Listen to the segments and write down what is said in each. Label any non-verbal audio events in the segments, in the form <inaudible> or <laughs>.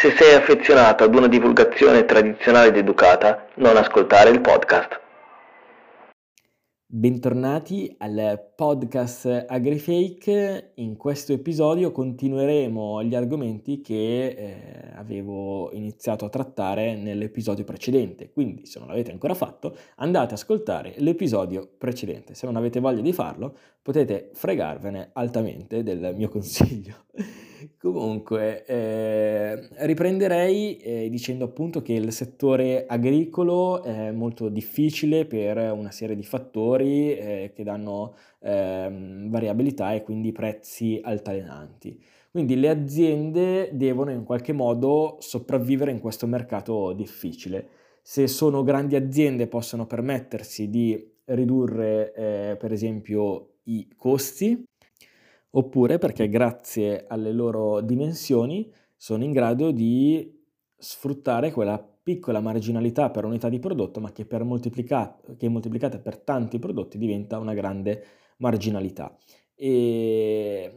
Se sei affezionato ad una divulgazione tradizionale ed educata, non ascoltare il podcast. Bentornati al podcast AgriFake. In questo episodio continueremo gli argomenti che eh, avevo iniziato a trattare nell'episodio precedente. Quindi, se non l'avete ancora fatto, andate ad ascoltare l'episodio precedente. Se non avete voglia di farlo, potete fregarvene altamente del mio consiglio. Comunque, eh, riprenderei eh, dicendo appunto che il settore agricolo è molto difficile per una serie di fattori eh, che danno ehm, variabilità e quindi prezzi altalenanti. Quindi le aziende devono in qualche modo sopravvivere in questo mercato difficile. Se sono grandi aziende possono permettersi di ridurre eh, per esempio i costi oppure perché grazie alle loro dimensioni sono in grado di sfruttare quella piccola marginalità per unità di prodotto, ma che, per moltiplicat- che moltiplicata per tanti prodotti diventa una grande marginalità. E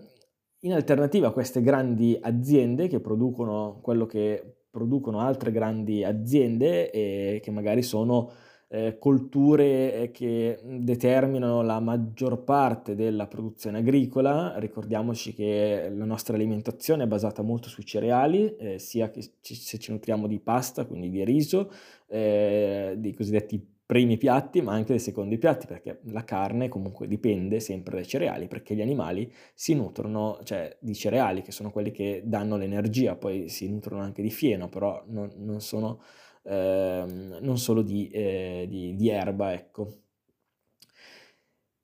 in alternativa a queste grandi aziende che producono quello che producono altre grandi aziende e che magari sono eh, colture eh, che determinano la maggior parte della produzione agricola. Ricordiamoci che la nostra alimentazione è basata molto sui cereali, eh, sia che ci, se ci nutriamo di pasta, quindi di riso, eh, dei cosiddetti primi piatti, ma anche dei secondi piatti, perché la carne comunque dipende sempre dai cereali, perché gli animali si nutrono, cioè di cereali, che sono quelli che danno l'energia, poi si nutrono anche di fieno, però non, non sono non solo di, eh, di, di erba, ecco.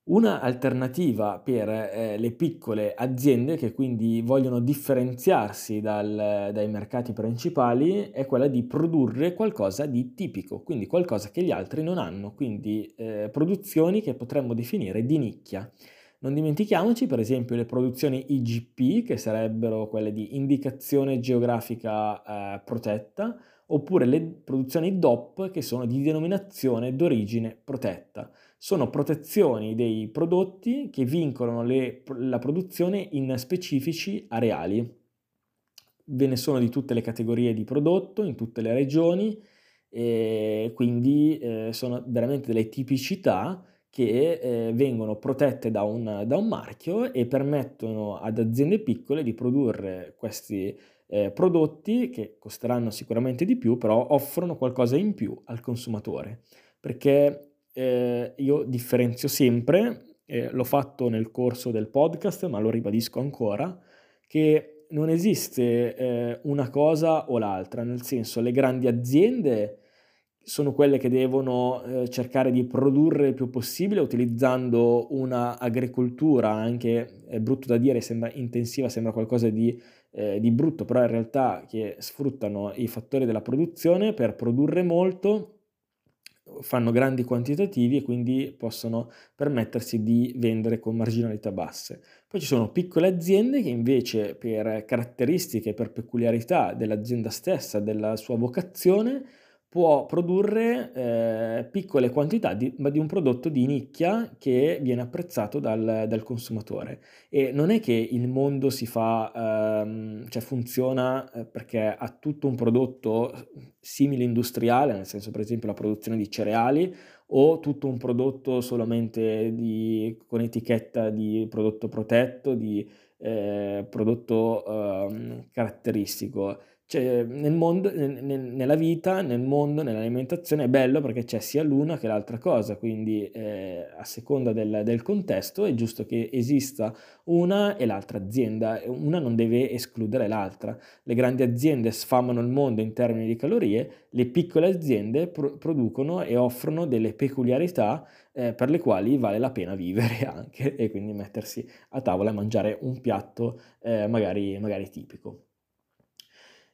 Una alternativa per eh, le piccole aziende che quindi vogliono differenziarsi dal, dai mercati principali è quella di produrre qualcosa di tipico, quindi qualcosa che gli altri non hanno, quindi eh, produzioni che potremmo definire di nicchia. Non dimentichiamoci per esempio le produzioni IGP che sarebbero quelle di indicazione geografica eh, protetta oppure le produzioni DOP che sono di denominazione d'origine protetta. Sono protezioni dei prodotti che vincolano le, la produzione in specifici areali. Ve ne sono di tutte le categorie di prodotto, in tutte le regioni, e quindi eh, sono veramente delle tipicità che eh, vengono protette da un, da un marchio e permettono ad aziende piccole di produrre questi eh, prodotti che costeranno sicuramente di più, però offrono qualcosa in più al consumatore. Perché eh, io differenzio sempre, eh, l'ho fatto nel corso del podcast, ma lo ribadisco ancora, che non esiste eh, una cosa o l'altra, nel senso le grandi aziende sono quelle che devono eh, cercare di produrre il più possibile utilizzando una agricoltura anche, è brutto da dire, sembra intensiva, sembra qualcosa di eh, di brutto, però in realtà che sfruttano i fattori della produzione per produrre molto, fanno grandi quantitativi e quindi possono permettersi di vendere con marginalità basse. Poi ci sono piccole aziende che invece per caratteristiche, per peculiarità dell'azienda stessa, della sua vocazione, può produrre eh, piccole quantità di, di, un prodotto di nicchia che viene apprezzato dal, dal consumatore. E non è che il mondo si fa, ehm, cioè funziona eh, perché ha tutto un prodotto simile industriale, nel senso per esempio la produzione di cereali, o tutto un prodotto solamente di, con etichetta di prodotto protetto, di eh, prodotto eh, caratteristico cioè, nel mondo, nel, nella vita, nel mondo, nell'alimentazione è bello perché c'è sia l'una che l'altra cosa, quindi eh, a seconda del, del, contesto è giusto che esista una e l'altra azienda, una non deve escludere l'altra. Le grandi aziende sfamano il mondo in termini di calorie, le piccole aziende pro- producono e offrono delle peculiarità eh, per le quali vale la pena vivere <laughs> anche e quindi mettersi a tavola e mangiare un piatto eh, magari, magari tipico.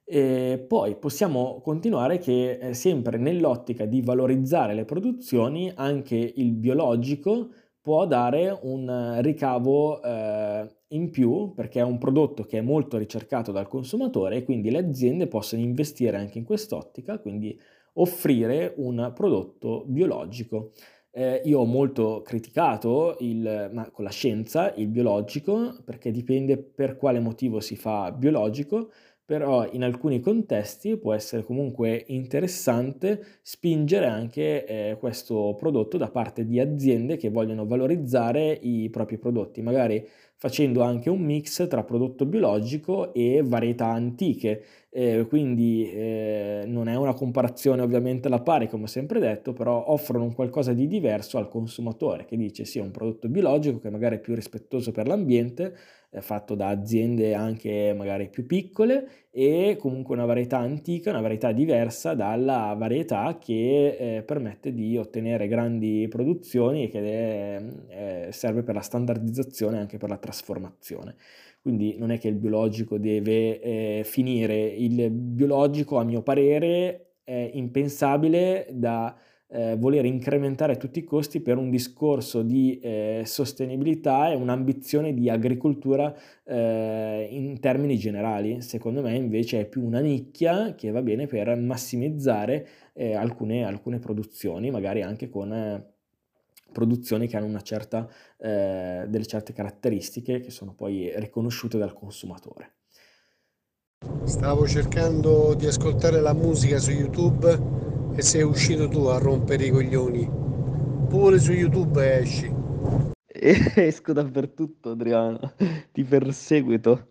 E poi possiamo continuare che eh, sempre nell'ottica di valorizzare le produzioni, anche il biologico può dare un ricavo eh, in più perché è un prodotto che è molto ricercato dal consumatore e quindi le aziende possono investire anche in quest'ottica, quindi offrire un prodotto biologico. Eh, io ho molto criticato il, ma con la scienza il biologico perché dipende per quale motivo si fa biologico però in alcuni contesti può essere comunque interessante spingere anche eh, questo prodotto da parte di aziende che vogliono valorizzare i propri prodotti, magari facendo anche un mix tra prodotto biologico e varietà antiche. Eh, quindi eh, non è una comparazione ovviamente alla pari, come ho sempre detto, però offrono un qualcosa di diverso al consumatore che dice sì, è un prodotto biologico che magari è più rispettoso per l'ambiente, fatto da aziende anche magari più piccole e comunque una varietà antica, una varietà diversa dalla varietà che eh, permette di ottenere grandi produzioni e che eh, serve per la standardizzazione e anche per la trasformazione. Quindi non è che il biologico deve eh, finire, il biologico a mio parere è impensabile da eh, voler incrementare tutti i costi per un discorso di eh, sostenibilità e un'ambizione di agricoltura eh, in termini generali. Secondo me invece è più una nicchia che va bene per massimizzare eh, alcune, alcune, produzioni, magari anche con eh, produzioni che hanno una certa, eh, delle certe caratteristiche che sono poi riconosciute dal consumatore. Stavo cercando di ascoltare la musica su YouTube e sei uscito tu a rompere i coglioni. Pure su YouTube esci. <laughs> Esco dappertutto, Adriano. Ti perseguito.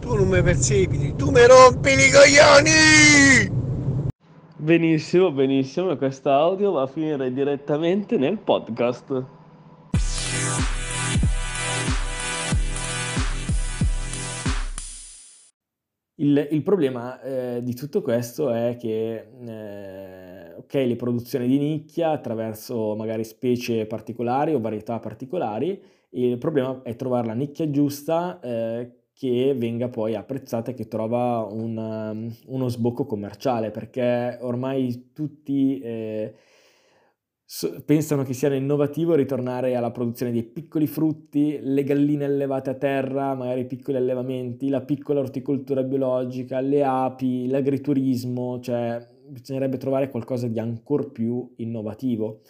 Tu non mi perseguiti, tu mi rompi i coglioni! Benissimo, benissimo. Questo audio va a finire direttamente nel podcast. Il, il problema eh, di tutto questo è che, eh, ok, le produzioni di nicchia attraverso magari specie particolari o varietà particolari, il problema è trovare la nicchia giusta eh, che venga poi apprezzata e che trova un, uno sbocco commerciale, perché ormai tutti eh, pensano che sia innovativo ritornare alla produzione dei piccoli frutti, le galline allevate a terra, magari piccoli allevamenti, la piccola orticoltura biologica, le api, l'agriturismo, cioè bisognerebbe trovare qualcosa di ancora più innovativo.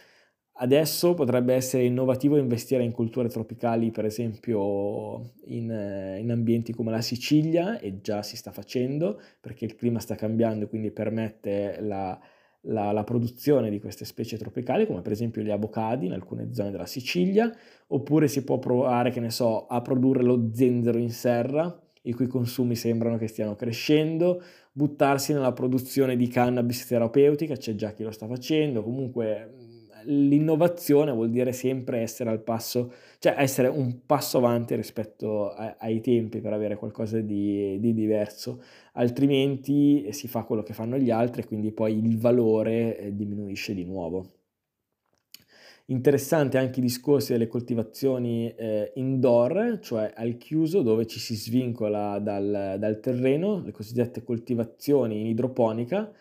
Adesso potrebbe essere innovativo investire in culture tropicali, per esempio in, in, ambienti come la Sicilia, e già si sta facendo perché il clima sta cambiando, quindi permette la, la, la, produzione di queste specie tropicali, come per esempio gli avocadi in alcune zone della Sicilia, oppure si può provare, che ne so, a produrre lo zenzero in serra, i cui consumi sembrano che stiano crescendo, buttarsi nella produzione di cannabis terapeutica, c'è già chi lo sta facendo, comunque l'innovazione vuol dire sempre essere al passo, cioè essere un passo avanti rispetto a, ai tempi per avere qualcosa di, di, diverso, altrimenti si fa quello che fanno gli altri e quindi poi il valore eh, diminuisce di nuovo. Interessante anche i discorsi delle coltivazioni eh, indoor, cioè al chiuso dove ci si svincola dal, dal terreno, le cosiddette coltivazioni in idroponica,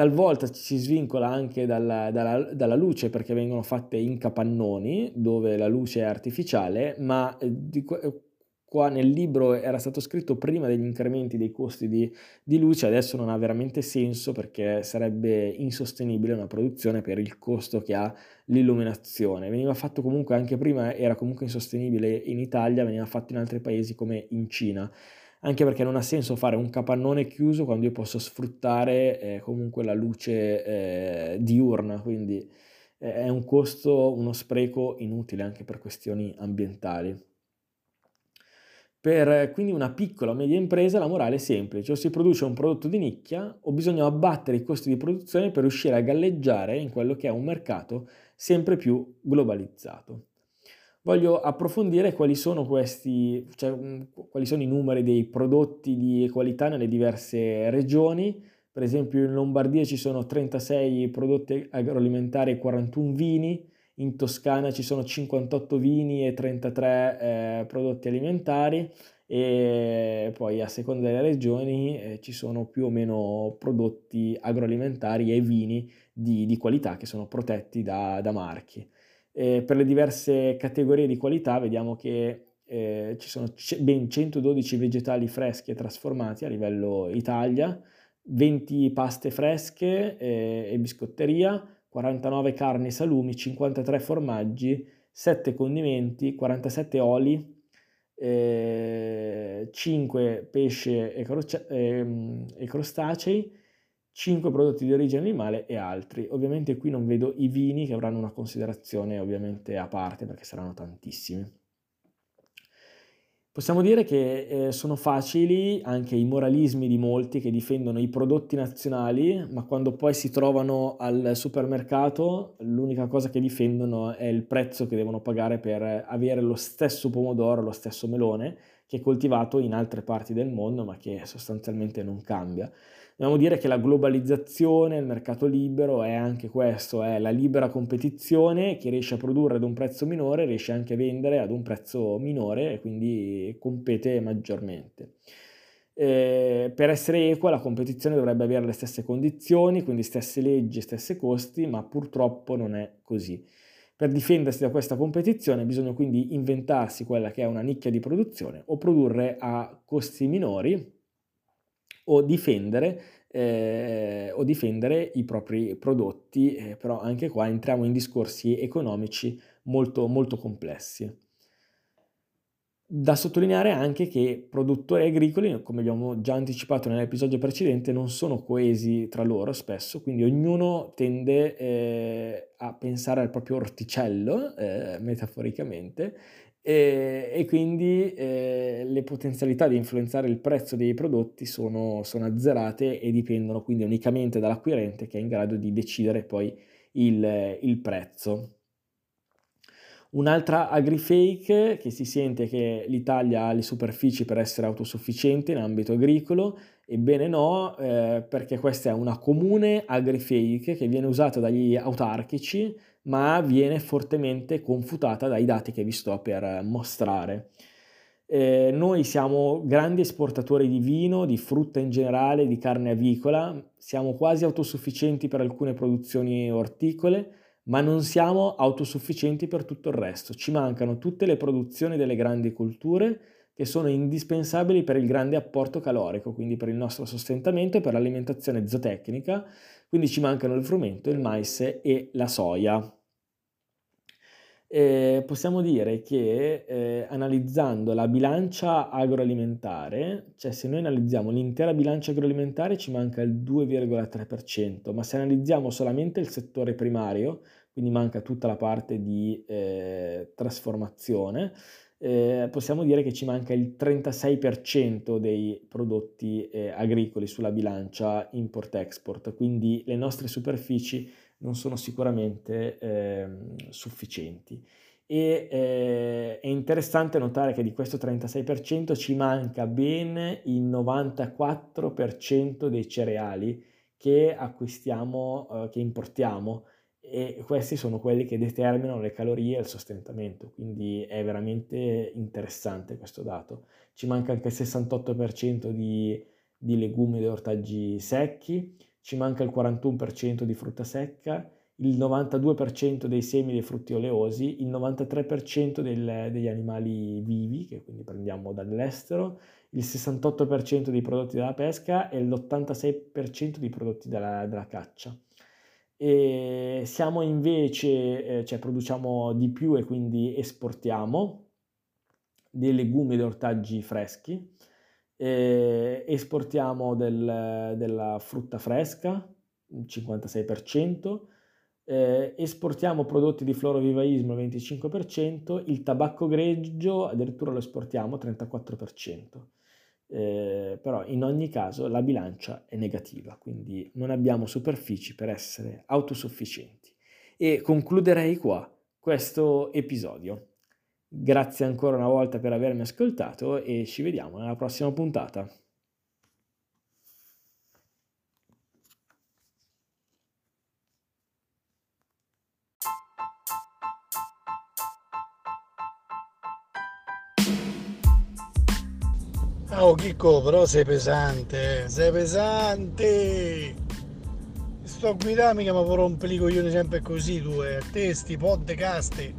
Talvolta ci si svincola anche dalla, dalla, dalla, luce perché vengono fatte in capannoni dove la luce è artificiale, ma eh, di, eh, qua nel libro era stato scritto prima degli incrementi dei costi di, di, luce, adesso non ha veramente senso perché sarebbe insostenibile una produzione per il costo che ha l'illuminazione. Veniva fatto comunque anche prima, era comunque insostenibile in Italia, veniva fatto in altri paesi come in Cina anche perché non ha senso fare un capannone chiuso quando io posso sfruttare eh, comunque la luce eh, diurna, quindi eh, è un costo, uno spreco inutile anche per questioni ambientali. Per quindi una piccola o media impresa la morale è semplice, o si produce un prodotto di nicchia o bisogna abbattere i costi di produzione per riuscire a galleggiare in quello che è un mercato sempre più globalizzato. Voglio approfondire quali sono questi, cioè, quali sono i numeri dei prodotti di qualità nelle diverse regioni. Per esempio in Lombardia ci sono 36 prodotti agroalimentari e 41 vini, in Toscana ci sono 58 vini e 33 eh, prodotti alimentari e poi a seconda delle regioni eh, ci sono più o meno prodotti agroalimentari e vini di, di qualità che sono protetti da, da marchi. E per le diverse categorie di qualità vediamo che eh, ci sono c- ben 112 vegetali freschi e trasformati a livello Italia, 20 paste fresche eh, e biscotteria, 49 carni e salumi, 53 formaggi, 7 condimenti, 47 oli, eh, 5 pesce e, croce- e, e crostacei, 5 prodotti di origine animale e altri. Ovviamente qui non vedo i vini che avranno una considerazione ovviamente a parte perché saranno tantissimi. Possiamo dire che eh, sono facili anche i moralismi di molti che difendono i prodotti nazionali, ma quando poi si trovano al supermercato l'unica cosa che difendono è il prezzo che devono pagare per avere lo stesso pomodoro, lo stesso melone che è coltivato in altre parti del mondo, ma che sostanzialmente non cambia. Dobbiamo dire che la globalizzazione, il mercato libero è anche questo, è la libera competizione, chi riesce a produrre ad un prezzo minore riesce anche a vendere ad un prezzo minore e quindi compete maggiormente. Eh, per essere equa la competizione dovrebbe avere le stesse condizioni, quindi stesse leggi, stessi costi, ma purtroppo non è così. Per difendersi da questa competizione bisogna quindi inventarsi quella che è una nicchia di produzione o produrre a costi minori o difendere, eh, o difendere i propri prodotti, eh, però anche qua entriamo in discorsi economici molto, molto complessi. Da sottolineare anche che produttori agricoli, come abbiamo già anticipato nell'episodio precedente, non sono coesi tra loro spesso, quindi ognuno tende eh, a pensare al proprio orticello, eh, metaforicamente, e, e quindi eh, le potenzialità di influenzare il prezzo dei prodotti sono, sono azzerate e dipendono quindi unicamente dall'acquirente che è in grado di decidere poi il, il prezzo. Un'altra agrifake che si sente che l'Italia ha le superfici per essere autosufficiente in ambito agricolo, ebbene no, eh, perché questa è una comune agrifake che viene usata dagli autarchici ma viene fortemente confutata dai dati che vi sto per mostrare. Eh, noi siamo grandi esportatori di vino, di frutta in generale, di carne avicola, siamo quasi autosufficienti per alcune produzioni orticole, ma non siamo autosufficienti per tutto il resto. Ci mancano tutte le produzioni delle grandi culture che sono indispensabili per il grande apporto calorico, quindi per il nostro sostentamento e per l'alimentazione zootecnica, quindi ci mancano il frumento, il mais e la soia. Eh, possiamo dire che eh, analizzando la bilancia agroalimentare, cioè se noi analizziamo l'intera bilancia agroalimentare ci manca il 2,3%, ma se analizziamo solamente il settore primario, quindi manca tutta la parte di eh, trasformazione, eh, possiamo dire che ci manca il 36% dei prodotti eh, agricoli sulla bilancia import-export, quindi le nostre superfici non sono sicuramente eh, sufficienti. E eh, è interessante notare che di questo 36% ci manca ben il 94% dei cereali che acquistiamo, eh, che importiamo e questi sono quelli che determinano le calorie e il sostentamento, quindi è veramente interessante questo dato. Ci manca anche il 68% di, di legumi e ortaggi secchi, ci manca il 41% di frutta secca, il 92% dei semi dei frutti oleosi, il 93% del, degli animali vivi, che quindi prendiamo dall'estero, il 68% dei prodotti della pesca e l'86% dei prodotti della, della caccia. E siamo invece, eh, cioè produciamo di più e quindi esportiamo dei legumi ed ortaggi freschi, eh, esportiamo del, della frutta fresca, il 56%, eh, esportiamo prodotti di florovivaismo al 25%, il tabacco greggio addirittura lo esportiamo al 34%. Eh, però in ogni caso la bilancia è negativa, quindi non abbiamo superfici per essere autosufficienti. E concluderei qua questo episodio. Grazie ancora una volta per avermi ascoltato e ci vediamo nella prossima puntata. Oh Chicco, però sei pesante, sei pesante. Sto a guidare mica mi rompe i coglioni sempre così tu, eh. Te sti podcast